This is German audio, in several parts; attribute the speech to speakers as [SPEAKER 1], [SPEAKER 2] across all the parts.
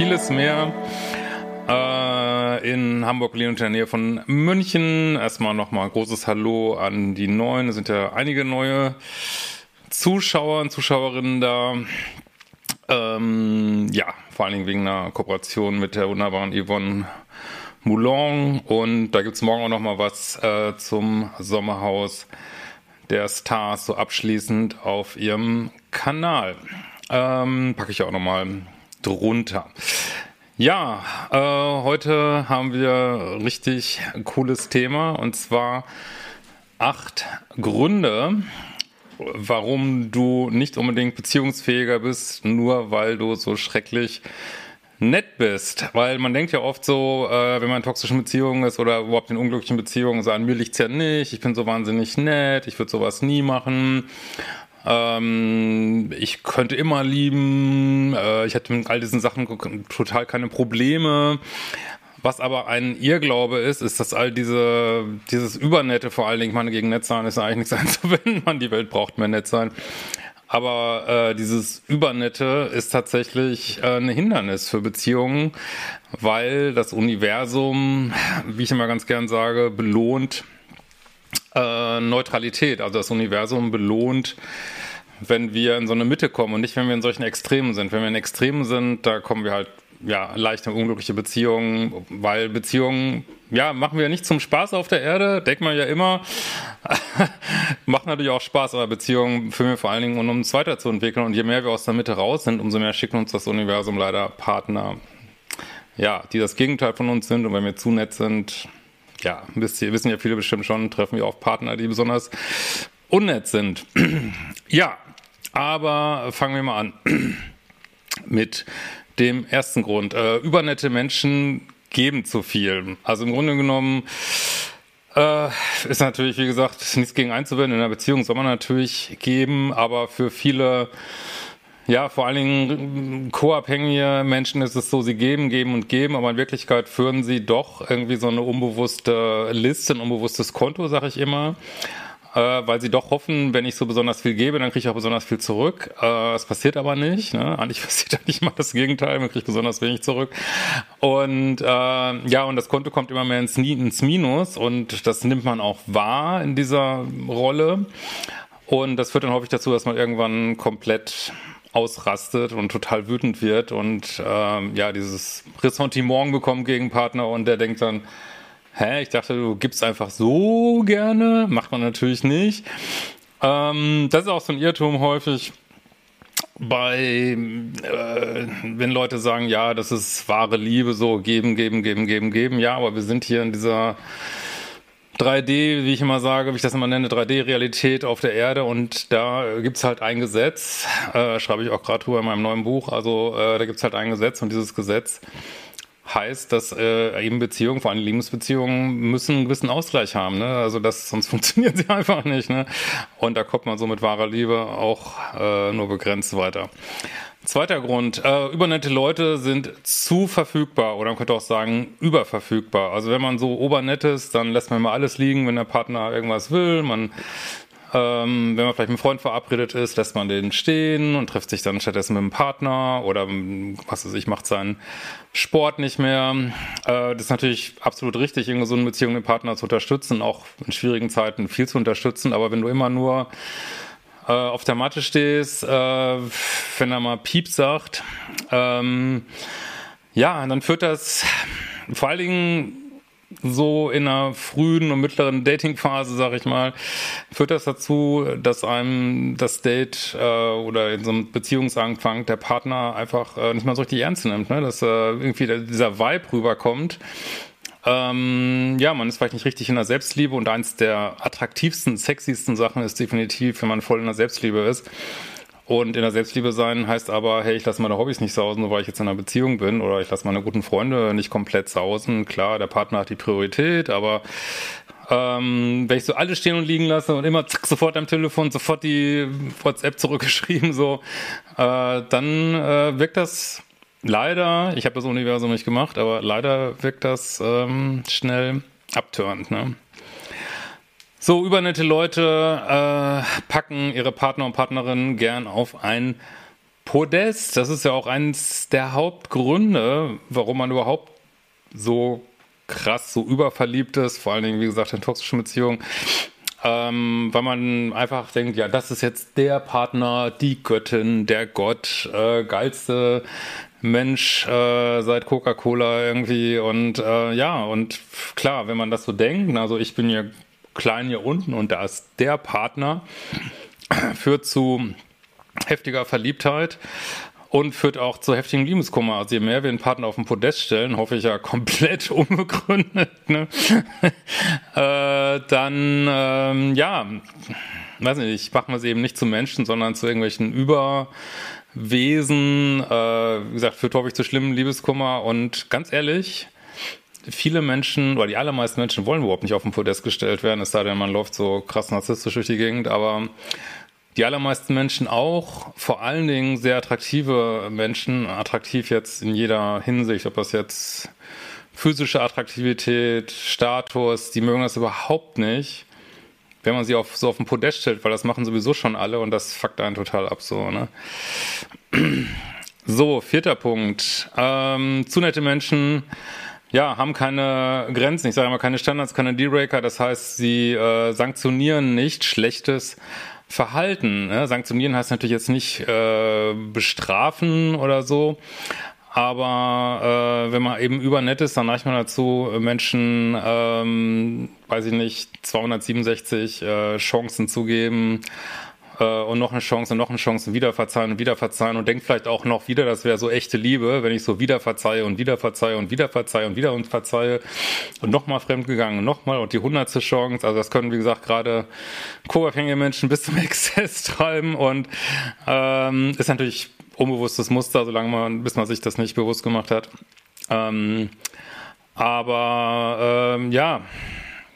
[SPEAKER 1] vieles mehr. Äh, in Hamburg, und in der Nähe von München. Erstmal nochmal großes Hallo an die Neuen. Es sind ja einige neue Zuschauer und Zuschauerinnen da. Ähm, ja, vor allen Dingen wegen einer Kooperation mit der wunderbaren Yvonne Moulon. Und da gibt es morgen auch nochmal was äh, zum Sommerhaus der Stars so abschließend auf ihrem Kanal. Ähm, packe ich auch nochmal drunter. Ja, äh, heute haben wir richtig cooles Thema und zwar acht Gründe, warum du nicht unbedingt beziehungsfähiger bist, nur weil du so schrecklich nett bist. Weil man denkt ja oft so, äh, wenn man in toxischen Beziehungen ist oder überhaupt in unglücklichen Beziehungen, so an mir liegt's ja nicht, ich bin so wahnsinnig nett, ich würde sowas nie machen. Ähm, ich könnte immer lieben, äh, ich hätte mit all diesen Sachen total keine Probleme. Was aber ein Irrglaube ist, ist, dass all diese, dieses Übernette vor allen Dingen, man gegen nett sein ist eigentlich nichts einzuwenden, man die Welt braucht mehr nett sein. Aber äh, dieses Übernette ist tatsächlich äh, ein Hindernis für Beziehungen, weil das Universum, wie ich immer ganz gern sage, belohnt äh, Neutralität. Also das Universum belohnt wenn wir in so eine Mitte kommen und nicht, wenn wir in solchen Extremen sind. Wenn wir in Extremen sind, da kommen wir halt ja, leichte unglückliche Beziehungen, weil Beziehungen, ja, machen wir nicht zum Spaß auf der Erde, denkt man ja immer. Macht natürlich auch Spaß, aber Beziehungen führen wir vor allen Dingen, um uns weiterzuentwickeln. Und je mehr wir aus der Mitte raus sind, umso mehr schickt uns das Universum leider Partner, ja, die das Gegenteil von uns sind. Und wenn wir zu nett sind, ja, wissen ja viele bestimmt schon, treffen wir auf Partner, die besonders unnett sind. ja, aber fangen wir mal an mit dem ersten Grund. Äh, übernette Menschen geben zu viel. Also im Grunde genommen äh, ist natürlich, wie gesagt, nichts gegen einzuwenden. In einer Beziehung soll man natürlich geben, aber für viele ja, vor allen Dingen co-abhängige Menschen ist es so, sie geben, geben und geben, aber in Wirklichkeit führen sie doch irgendwie so eine unbewusste Liste, ein unbewusstes Konto, sag ich immer äh, weil sie doch hoffen, wenn ich so besonders viel gebe, dann kriege ich auch besonders viel zurück. Äh, das passiert aber nicht. Ne? Eigentlich passiert eigentlich mal das Gegenteil, man kriegt besonders wenig zurück. Und äh, ja, und das Konto kommt immer mehr ins, ins Minus und das nimmt man auch wahr in dieser Rolle. Und das führt dann häufig dazu, dass man irgendwann komplett ausrastet und total wütend wird und ähm, ja, dieses Ressentiment bekommt gegen Partner und der denkt dann, hä, ich dachte, du gibst einfach so gerne. Macht man natürlich nicht. Ähm, das ist auch so ein Irrtum häufig bei, äh, wenn Leute sagen, ja, das ist wahre Liebe, so geben, geben, geben, geben, geben. Ja, aber wir sind hier in dieser 3D, wie ich immer sage, wie ich das immer nenne, 3D-Realität auf der Erde und da gibt's halt ein Gesetz, äh, schreibe ich auch gerade drüber in meinem neuen Buch, also äh, da gibt's halt ein Gesetz und dieses Gesetz heißt, dass äh, eben Beziehungen, vor allem Liebesbeziehungen, müssen einen gewissen Ausgleich haben. Ne? Also das, sonst funktionieren sie einfach nicht. Ne? Und da kommt man so mit wahrer Liebe auch äh, nur begrenzt weiter. Zweiter Grund, äh, übernette Leute sind zu verfügbar oder man könnte auch sagen überverfügbar. Also wenn man so obernett ist, dann lässt man mal alles liegen, wenn der Partner irgendwas will. Man ähm, wenn man vielleicht mit einem Freund verabredet ist, lässt man den stehen und trifft sich dann stattdessen mit einem Partner oder was weiß ich, macht seinen Sport nicht mehr. Äh, das ist natürlich absolut richtig, in so eine Beziehung mit dem Partner zu unterstützen, auch in schwierigen Zeiten viel zu unterstützen. Aber wenn du immer nur äh, auf der Matte stehst, äh, wenn er mal Piep sagt, ähm, ja, dann führt das vor allen Dingen so in einer frühen und mittleren Datingphase, sag ich mal, führt das dazu, dass einem das Date äh, oder in so einem Beziehungsanfang der Partner einfach äh, nicht mal so richtig ernst nimmt, ne? dass äh, irgendwie dieser Vibe rüberkommt. Ähm, ja, man ist vielleicht nicht richtig in der Selbstliebe und eins der attraktivsten, sexiesten Sachen ist definitiv, wenn man voll in der Selbstliebe ist. Und in der Selbstliebe sein heißt aber, hey, ich lasse meine Hobbys nicht sausen, nur weil ich jetzt in einer Beziehung bin oder ich lasse meine guten Freunde nicht komplett sausen. Klar, der Partner hat die Priorität, aber ähm, wenn ich so alles stehen und liegen lasse und immer zack, sofort am Telefon, sofort die WhatsApp zurückgeschrieben, so, äh, dann äh, wirkt das leider, ich habe das Universum nicht gemacht, aber leider wirkt das ähm, schnell abtörend. Ne? So, übernette Leute äh, packen ihre Partner und Partnerinnen gern auf ein Podest. Das ist ja auch eines der Hauptgründe, warum man überhaupt so krass, so überverliebt ist, vor allen Dingen, wie gesagt, in toxischen Beziehungen. Ähm, weil man einfach denkt, ja, das ist jetzt der Partner, die Göttin, der Gott, äh, geilste Mensch äh, seit Coca-Cola irgendwie und äh, ja, und klar, wenn man das so denkt, also ich bin hier klein hier unten und da ist der Partner, führt zu heftiger Verliebtheit und führt auch zu heftigem Liebeskummer. Also je mehr wir einen Partner auf den Podest stellen, hoffe ich ja komplett unbegründet, ne? äh, dann ähm, ja, weiß nicht, ich mache es eben nicht zu Menschen, sondern zu irgendwelchen Überwesen. Äh, wie gesagt, führt häufig zu schlimmen Liebeskummer und ganz ehrlich, viele Menschen, oder die allermeisten Menschen wollen überhaupt nicht auf den Podest gestellt werden, es sei denn, man läuft so krass narzisstisch durch die Gegend, aber die allermeisten Menschen auch, vor allen Dingen sehr attraktive Menschen, attraktiv jetzt in jeder Hinsicht, ob das jetzt physische Attraktivität, Status, die mögen das überhaupt nicht, wenn man sie auf, so auf den Podest stellt, weil das machen sowieso schon alle und das fuckt einen total ab so, ne? So, vierter Punkt. Ähm, zu nette Menschen ja, haben keine Grenzen, ich sage immer keine Standards, keine Dealbreaker, das heißt, sie äh, sanktionieren nicht schlechtes Verhalten. Ne? Sanktionieren heißt natürlich jetzt nicht äh, bestrafen oder so, aber äh, wenn man eben übernett ist, dann reicht man dazu, Menschen, ähm, weiß ich nicht, 267 äh, Chancen zu geben, äh, und noch eine Chance und noch eine Chance und wieder verzeihen und wieder verzeihen und denkt vielleicht auch noch wieder, das wäre so echte Liebe, wenn ich so wieder verzeihe und wieder verzeihe und wieder verzeihe und wieder und verzeihe und nochmal fremdgegangen und nochmal und die hundertste Chance. Also das können, wie gesagt, gerade co-abhängige Menschen bis zum Exzess treiben und ähm, ist natürlich unbewusstes Muster, solange man, bis man sich das nicht bewusst gemacht hat. Ähm, aber ähm, ja,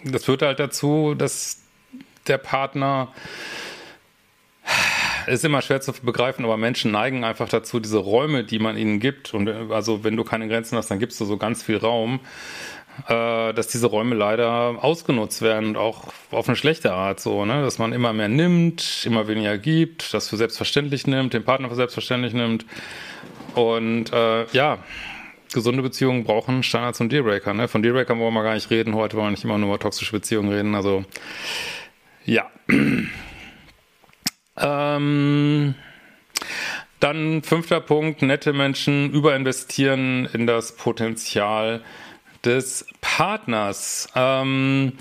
[SPEAKER 1] das führt halt dazu, dass der Partner ist immer schwer zu begreifen, aber Menschen neigen einfach dazu, diese Räume, die man ihnen gibt, und also wenn du keine Grenzen hast, dann gibst du so ganz viel Raum, äh, dass diese Räume leider ausgenutzt werden und auch auf eine schlechte Art so, ne? Dass man immer mehr nimmt, immer weniger gibt, das für selbstverständlich nimmt, den Partner für selbstverständlich nimmt. Und äh, ja, gesunde Beziehungen brauchen Standards und Dealbreaker. Ne? Von Dealbreakern wollen wir gar nicht reden. Heute wollen wir nicht immer nur über toxische Beziehungen reden. Also ja. Ähm, dann fünfter Punkt, nette Menschen überinvestieren in das Potenzial des Partners. Ähm,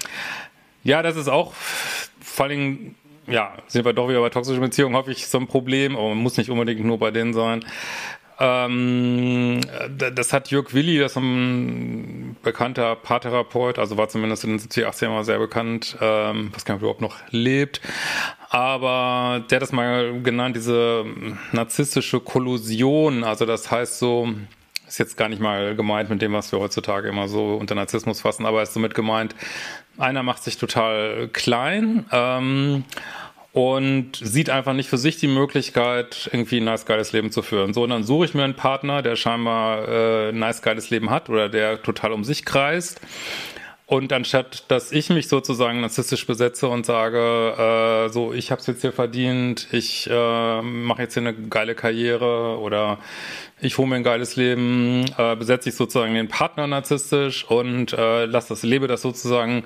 [SPEAKER 1] ja, das ist auch vor Dingen, ja, sind wir doch wieder bei toxischen Beziehungen, hoffe ich, so ein Problem, aber man muss nicht unbedingt nur bei denen sein. Ähm, das hat Jörg Willi, das ein bekannter Paartherapeut, also war zumindest in den 70er, 80er mal sehr bekannt, ähm, was kann überhaupt noch lebt. Aber der hat das mal genannt, diese narzisstische Kollusion, also das heißt so, ist jetzt gar nicht mal gemeint mit dem, was wir heutzutage immer so unter Narzissmus fassen, aber ist somit gemeint, einer macht sich total klein, ähm, und sieht einfach nicht für sich die Möglichkeit, irgendwie ein nice geiles Leben zu führen. So, und dann suche ich mir einen Partner, der scheinbar äh, ein nice geiles Leben hat oder der total um sich kreist. Und anstatt, dass ich mich sozusagen narzisstisch besetze und sage, äh, so, ich habe es jetzt hier verdient, ich äh, mache jetzt hier eine geile Karriere oder ich hole mir ein geiles Leben, äh, besetze ich sozusagen den Partner narzisstisch und äh, lass das, lebe das sozusagen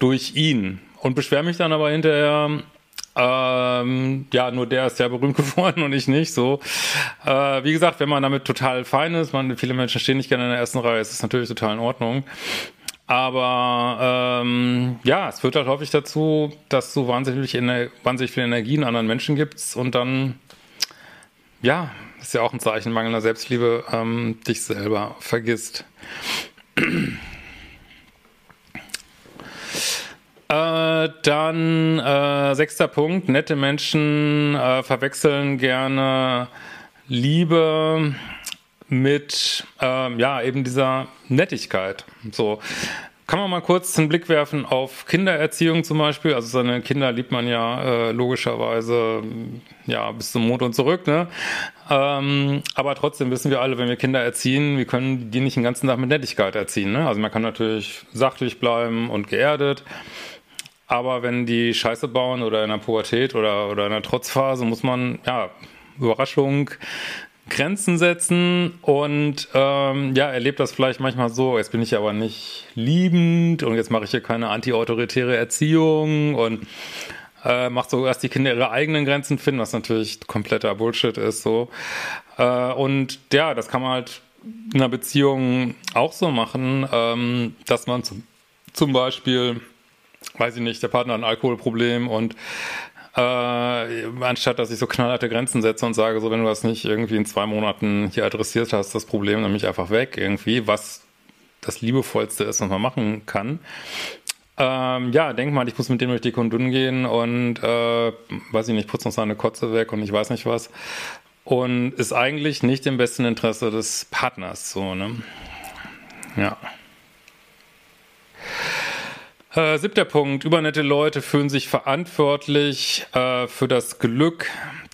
[SPEAKER 1] durch ihn. Und beschwere mich dann aber hinterher, ähm, ja, nur der ist ja berühmt geworden und ich nicht so. Äh, wie gesagt, wenn man damit total fein ist, man, viele Menschen stehen nicht gerne in der ersten Reihe, ist es natürlich total in Ordnung. Aber ähm, ja, es führt halt häufig dazu, dass du wahnsinnig, wahnsinnig viel Energie in anderen Menschen gibst und dann, ja, ist ja auch ein Zeichen mangelnder Selbstliebe, ähm, dich selber vergisst. Äh, dann äh, sechster Punkt, nette Menschen äh, verwechseln gerne Liebe mit ähm, ja eben dieser Nettigkeit. So kann man mal kurz einen Blick werfen auf Kindererziehung zum Beispiel. Also seine Kinder liebt man ja äh, logischerweise ja bis zum Mond und zurück. Ne? Ähm, aber trotzdem wissen wir alle, wenn wir Kinder erziehen, wir können die nicht den ganzen Tag mit Nettigkeit erziehen. Ne? Also man kann natürlich sachlich bleiben und geerdet. Aber wenn die Scheiße bauen oder in der Pubertät oder, oder in der Trotzphase, muss man, ja, Überraschung, Grenzen setzen und ähm, ja, erlebt das vielleicht manchmal so, jetzt bin ich aber nicht liebend und jetzt mache ich hier keine anti-autoritäre Erziehung und äh, macht so, dass die Kinder ihre eigenen Grenzen finden, was natürlich kompletter Bullshit ist so. Äh, und ja, das kann man halt in einer Beziehung auch so machen, ähm, dass man zum, zum Beispiel weiß ich nicht, der Partner hat ein Alkoholproblem und äh, anstatt dass ich so knallharte Grenzen setze und sage, so wenn du das nicht irgendwie in zwei Monaten hier adressiert hast, das Problem nämlich einfach weg irgendwie, was das liebevollste ist, was man machen kann. Ähm, ja, denk mal, ich muss mit dem durch die Kondun gehen und äh, weiß ich nicht, putze noch seine Kotze weg und ich weiß nicht was. Und ist eigentlich nicht im besten Interesse des Partners so, ne? Ja. Äh, siebter Punkt. Übernette Leute fühlen sich verantwortlich äh, für das Glück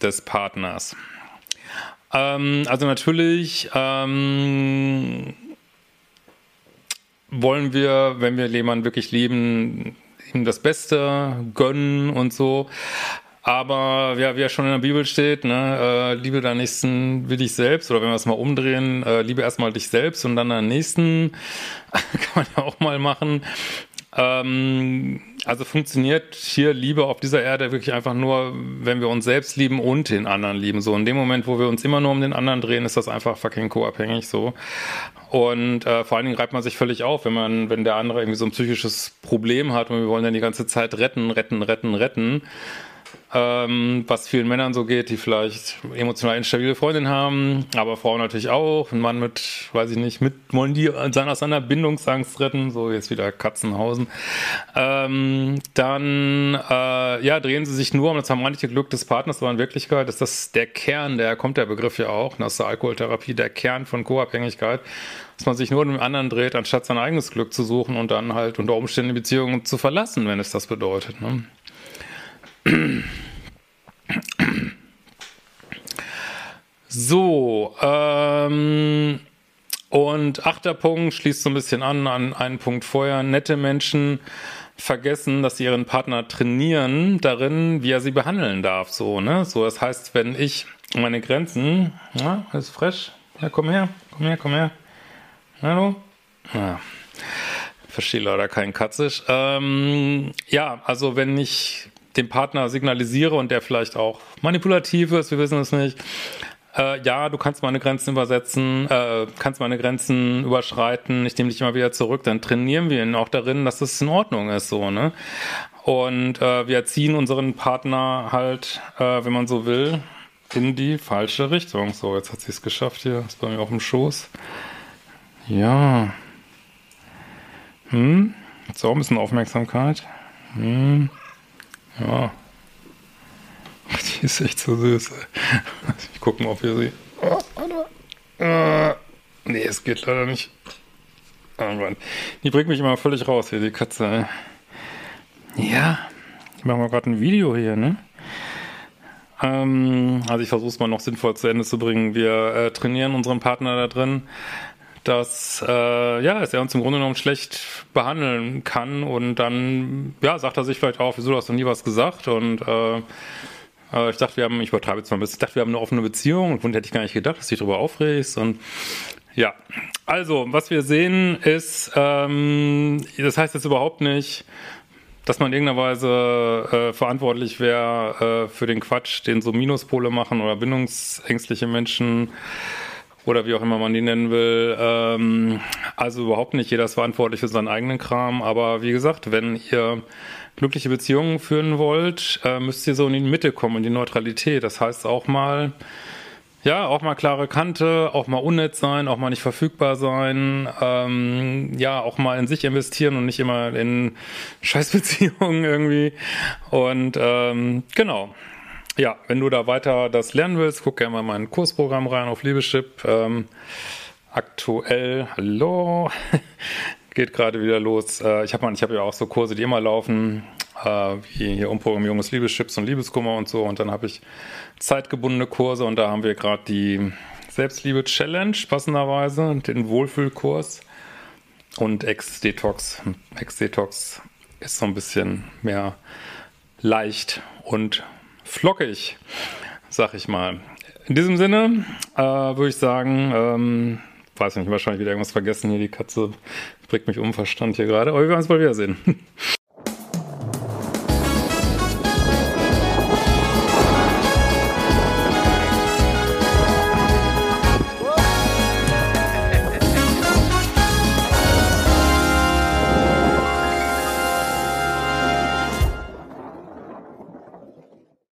[SPEAKER 1] des Partners. Ähm, also natürlich ähm, wollen wir, wenn wir jemanden wirklich lieben, ihm das Beste gönnen und so. Aber ja, wie ja schon in der Bibel steht, ne, äh, liebe deinen Nächsten wie dich selbst, oder wenn wir es mal umdrehen, äh, liebe erstmal dich selbst und dann deinen Nächsten, kann man ja auch mal machen. Ähm, also funktioniert hier Liebe auf dieser Erde wirklich einfach nur, wenn wir uns selbst lieben und den anderen lieben. So in dem Moment, wo wir uns immer nur um den anderen drehen, ist das einfach fucking co-abhängig so. Und äh, vor allen Dingen reibt man sich völlig auf, wenn man, wenn der andere irgendwie so ein psychisches Problem hat und wir wollen dann die ganze Zeit retten, retten, retten, retten ähm, was vielen Männern so geht, die vielleicht emotional instabile Freundin haben, aber Frauen natürlich auch. Ein Mann mit, weiß ich nicht, mit wollen die seiner seiner Bindungsangst retten, so jetzt wieder Katzenhausen. Ähm, dann äh, ja, drehen sie sich nur um das harmonische Glück des Partners, aber in Wirklichkeit ist das der Kern, der kommt der Begriff ja auch, aus der Alkoholtherapie, der Kern von Co-Abhängigkeit dass man sich nur um den anderen dreht, anstatt sein eigenes Glück zu suchen und dann halt unter Umständen die Beziehung zu verlassen, wenn es das bedeutet. Ne? So, ähm, und achter Punkt schließt so ein bisschen an, an einen Punkt vorher. Nette Menschen vergessen, dass sie ihren Partner trainieren darin, wie er sie behandeln darf. So, ne? So, das heißt, wenn ich meine Grenzen, ja, ist fresh. Ja, komm her, komm her, komm her. Hallo? Ja. Verstehe leider kein Katzisch. Ähm, ja, also wenn ich dem Partner signalisiere und der vielleicht auch manipulativ ist, wir wissen es nicht. Äh, ja, du kannst meine Grenzen übersetzen, äh, kannst meine Grenzen überschreiten, ich nehme dich immer wieder zurück, dann trainieren wir ihn auch darin, dass es in Ordnung ist, so, ne? Und äh, wir erziehen unseren Partner halt, äh, wenn man so will, in die falsche Richtung. So, jetzt hat sie es geschafft hier, ist bei mir auf dem Schoß. Ja. Hm, jetzt ein bisschen Aufmerksamkeit. Hm. Ja. Die ist echt so süß. Ich gucke mal, ob wir sie. Oh. Äh, nee, es geht leider nicht. Oh Mann. Die bringt mich immer völlig raus hier, die Katze. Ja, ich mache mal gerade ein Video hier, ne? Ähm, also ich versuche es mal noch sinnvoll zu Ende zu bringen. Wir äh, trainieren unseren Partner da drin, dass äh, ja, dass er uns im Grunde genommen schlecht behandeln kann. Und dann ja, sagt er sich vielleicht auch, wieso hast du nie was gesagt. Und äh, äh, ich dachte, wir haben, ich übertreibe jetzt mal ein bisschen, ich dachte, wir haben eine offene Beziehung und hätte ich gar nicht gedacht, dass du dich darüber aufregst. Und ja, also was wir sehen ist, ähm, das heißt jetzt überhaupt nicht, dass man in irgendeiner Weise äh, verantwortlich wäre äh, für den Quatsch, den so Minuspole machen oder bindungsängstliche Menschen oder wie auch immer man die nennen will. Ähm, also überhaupt nicht jeder ist verantwortlich für seinen eigenen Kram. Aber wie gesagt, wenn ihr glückliche Beziehungen führen wollt, äh, müsst ihr so in die Mitte kommen, in die Neutralität. Das heißt auch mal, ja, auch mal klare Kante, auch mal unnett sein, auch mal nicht verfügbar sein, ähm, ja, auch mal in sich investieren und nicht immer in Scheißbeziehungen irgendwie. Und ähm, genau, ja, wenn du da weiter das lernen willst, guck gerne mal mein Kursprogramm rein auf Liebeschip. Ähm, aktuell, hallo, geht gerade wieder los. Äh, ich habe hab ja auch so Kurse, die immer laufen, äh, wie hier Umprogrammierung des Liebeschips und Liebeskummer und so. Und dann habe ich zeitgebundene Kurse und da haben wir gerade die Selbstliebe-Challenge passenderweise, den Wohlfühlkurs und Ex-Detox, Ex-Detox ist so ein bisschen mehr leicht und flockig, sag ich mal. In diesem Sinne äh, würde ich sagen, ähm, weiß nicht, wahrscheinlich wieder irgendwas vergessen hier. Die Katze bringt mich um Verstand hier gerade. Aber wir werden uns bald wiedersehen.